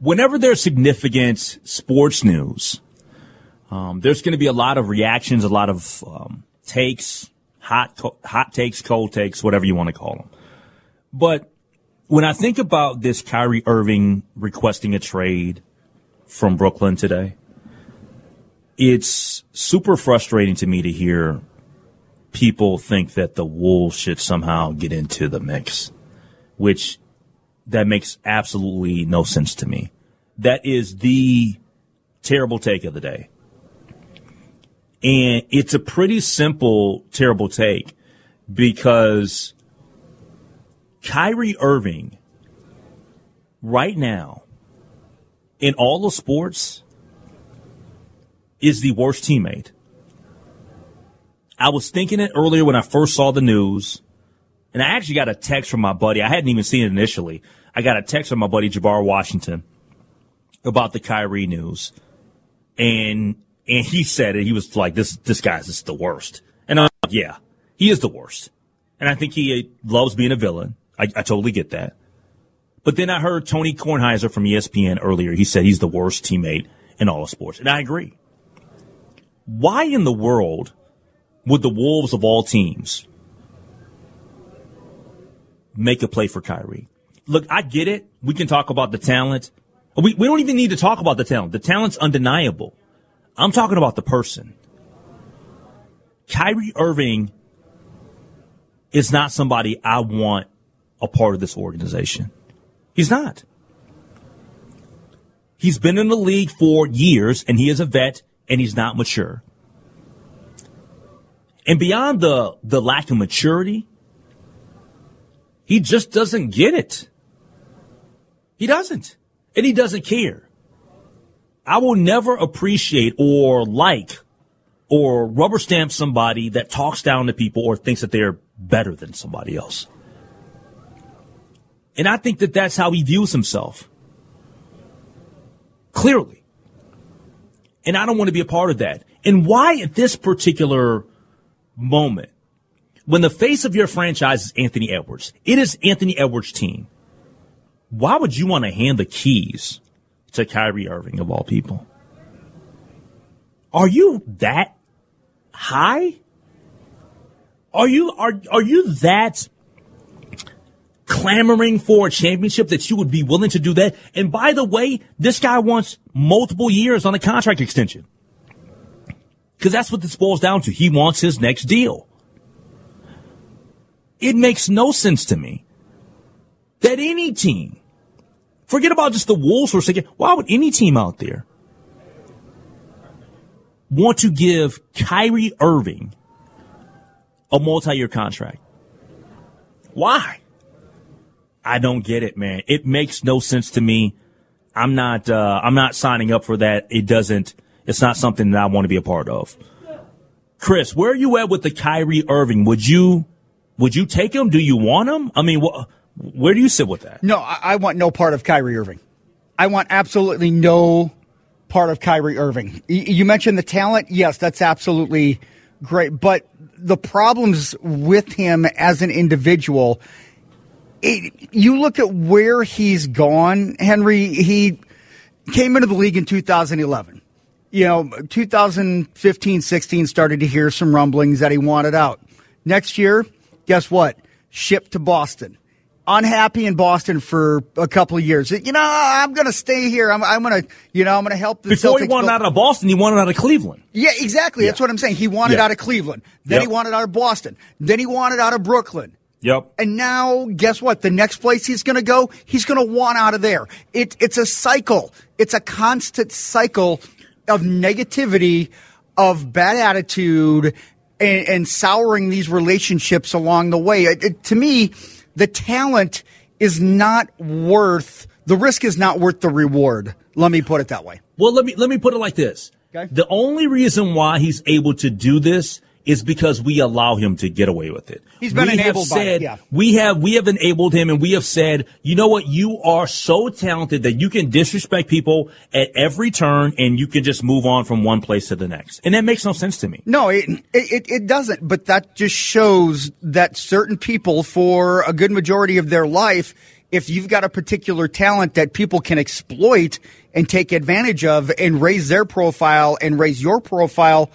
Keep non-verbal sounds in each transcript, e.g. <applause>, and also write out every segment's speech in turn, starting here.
Whenever there's significant sports news, um, there's going to be a lot of reactions, a lot of um, takes, hot co- hot takes, cold takes, whatever you want to call them. But when I think about this Kyrie Irving requesting a trade from Brooklyn today, it's super frustrating to me to hear people think that the Wolves should somehow get into the mix, which that makes absolutely no sense to me. That is the terrible take of the day. And it's a pretty simple, terrible take because Kyrie Irving, right now, in all of sports, is the worst teammate. I was thinking it earlier when I first saw the news, and I actually got a text from my buddy. I hadn't even seen it initially. I got a text from my buddy Jabbar Washington about the Kyrie news, and and he said it. He was like, "This this guy's just the worst." And I'm like, "Yeah, he is the worst." And I think he uh, loves being a villain. I, I totally get that. But then I heard Tony Kornheiser from ESPN earlier. He said he's the worst teammate in all of sports, and I agree. Why in the world would the Wolves of all teams make a play for Kyrie? Look, I get it. We can talk about the talent. We, we don't even need to talk about the talent. The talent's undeniable. I'm talking about the person. Kyrie Irving is not somebody I want a part of this organization. He's not. He's been in the league for years and he is a vet and he's not mature. And beyond the, the lack of maturity, he just doesn't get it. He doesn't. And he doesn't care. I will never appreciate or like or rubber stamp somebody that talks down to people or thinks that they're better than somebody else. And I think that that's how he views himself. Clearly. And I don't want to be a part of that. And why at this particular moment, when the face of your franchise is Anthony Edwards, it is Anthony Edwards' team. Why would you want to hand the keys to Kyrie Irving of all people? Are you that high? Are you are are you that clamoring for a championship that you would be willing to do that? And by the way, this guy wants multiple years on a contract extension. Because that's what this boils down to. He wants his next deal. It makes no sense to me that any team, forget about just the Wolves for a second, why would any team out there want to give Kyrie Irving a multi-year contract? Why? I don't get it, man. It makes no sense to me. I'm not, uh, I'm not signing up for that. It doesn't, it's not something that I want to be a part of. Chris, where are you at with the Kyrie Irving? Would you, would you take him? Do you want him? I mean, where do you sit with that? No, I, I want no part of Kyrie Irving. I want absolutely no part of Kyrie Irving. Y- you mentioned the talent. Yes, that's absolutely great. But the problems with him as an individual, it, you look at where he's gone, Henry. He came into the league in 2011. You know, 2015 16 started to hear some rumblings that he wanted out. Next year, guess what? Shipped to Boston. Unhappy in Boston for a couple of years. You know, I'm going to stay here. I'm, I'm going to, you know, I'm going to help the Before he wanted build- out of Boston, he wanted out of Cleveland. yeah, exactly. That's what I'm saying. He wanted Yeah. out of Cleveland. Then Yep. he wanted out of Boston. Then he wanted out of Brooklyn. Yep. And now, guess what? The next place he's going to go, he's going to want out of there. It, it's a cycle. It's a constant cycle of negativity, of bad attitude, and, and souring these relationships along the way. It- it- to me, the talent is not worth the risk is not worth the reward. Let me put it that way. Well, let me let me put it like this. Okay. The only reason why he's able to do this is because we allow him to get away with it. He's been we have enabled by it, said, yeah. We have we have enabled him and we have said, you know what, you are so talented that you can disrespect people at every turn and you can just move on from one place to the next. And that makes no sense to me. No, it, it it doesn't. But that just shows that certain people, for a good majority of their life, if you've got a particular talent that people can exploit and take advantage of and raise their profile and raise your profile,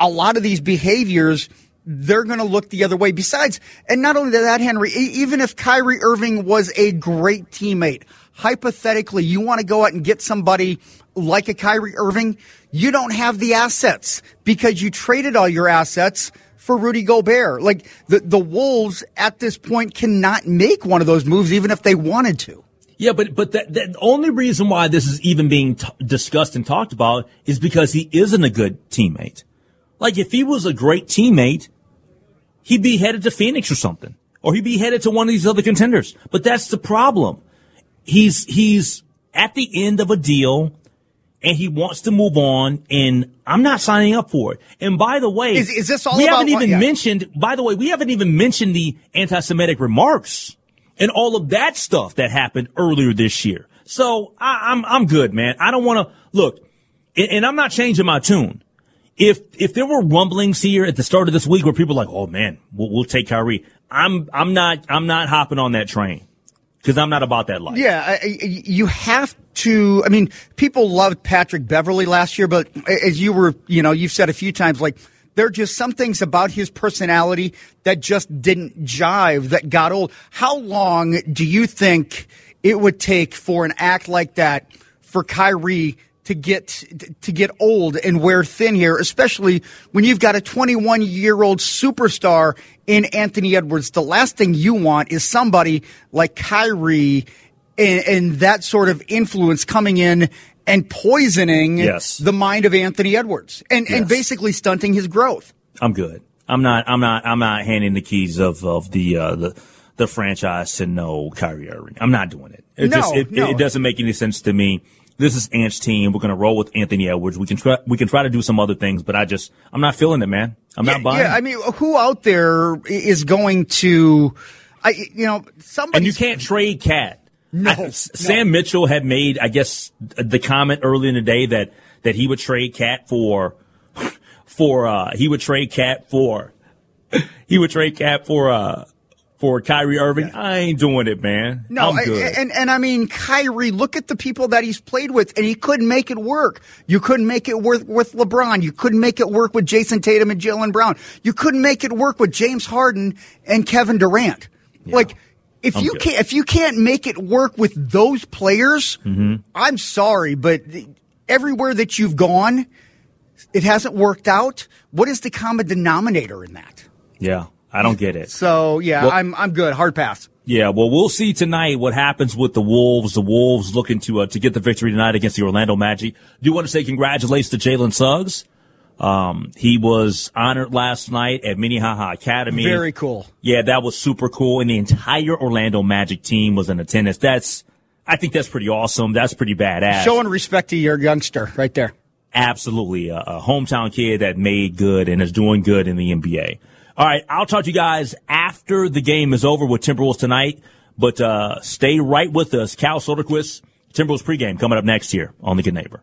a lot of these behaviors they're going to look the other way. Besides, and not only that, Henry, even if Kyrie Irving was a great teammate, hypothetically, you want to go out and get somebody like a Kyrie Irving, you don't have the assets because you traded all your assets for Rudy Gobert. Like the, the Wolves at this point cannot make one of those moves even if they wanted to. Yeah, but but the, the only reason why this is even being t- discussed and talked about is because he isn't a good teammate. Like if he was a great teammate, he'd be headed to Phoenix or something, or he'd be headed to one of these other contenders. But that's the problem. He's he's at the end of a deal, and he wants to move on, and I'm not signing up for it. And by the way, Is- is this all we haven't even yeah. mentioned. By the way, we haven't even mentioned the anti-Semitic remarks and all of that stuff that happened earlier this year. So I, I'm I'm good, man. I don't want to look, and, and I'm not changing my tune. If if there were rumblings here at the start of this week where people are like, oh man, we'll, we'll take Kyrie, I'm I'm not I'm not hopping on that train because I'm not about that life. Yeah, I- you have to. I mean, people loved Patrick Beverley last year, but as you were, you know, you've said a few times, like there are just some things about his personality that just didn't jive, that got old. How long do you think it would take for an act like that for Kyrie? To get to get old and wear thin here, especially when you've got a 21 year old superstar in Anthony Edwards. The last thing you want is somebody like Kyrie and, and that sort of influence coming in and poisoning Yes. the mind of Anthony Edwards and, and basically stunting his growth. I'm good. I'm not. I'm not. I'm not handing the keys of of the uh, the the franchise to no Kyrie Irving. I'm not doing it. It No, just it, no. it doesn't make any sense to me. This is Ant's team. We're going to roll with Anthony Edwards. We can try. We can try to do some other things, but I just I'm not feeling it, man. I'm not buying. Yeah, I mean, who out there is going to, I, you know, somebody. and you can't trade KAT. No, I- S- Sam Mitchell had made, I guess, the comment early in the day that that he would trade KAT for for uh he would trade KAT for <laughs> he would trade KAT for uh for Kyrie Irving. I ain't doing it, man. No, I'm I- and and I mean Kyrie. Look at the people that he's played with, and he couldn't make it work. You couldn't make it work with LeBron. You couldn't make it work with Jayson Tatum and Jaylen Brown. You couldn't make it work with James Harden and Kevin Durant. Like if I'm you good. can't if you can't make it work with those players, Mm-hmm. I'm sorry, but everywhere that you've gone, it hasn't worked out. What is the common denominator in that? yeah, I don't get it. So yeah, Well- I'm I'm good. Hard pass. Yeah, well, we'll see tonight what happens with the Wolves. The Wolves looking to uh, to get the victory tonight against the Orlando Magic. Do you want to say congratulations to Jalen Suggs. Um, he was honored last night at Minnehaha Academy. Very cool. Yeah, that was super cool. And the entire Orlando Magic team was in attendance. That's, I think that's pretty awesome. That's pretty badass. Showing respect to your youngster right there. Absolutely. A, a hometown kid that made good and is doing good in the NBA. All right. I'll talk to you guys after the game is over with Timberwolves tonight, but, uh, stay right with us. Cal Soderquist, Timberwolves pregame coming up next here on The Good Neighbor.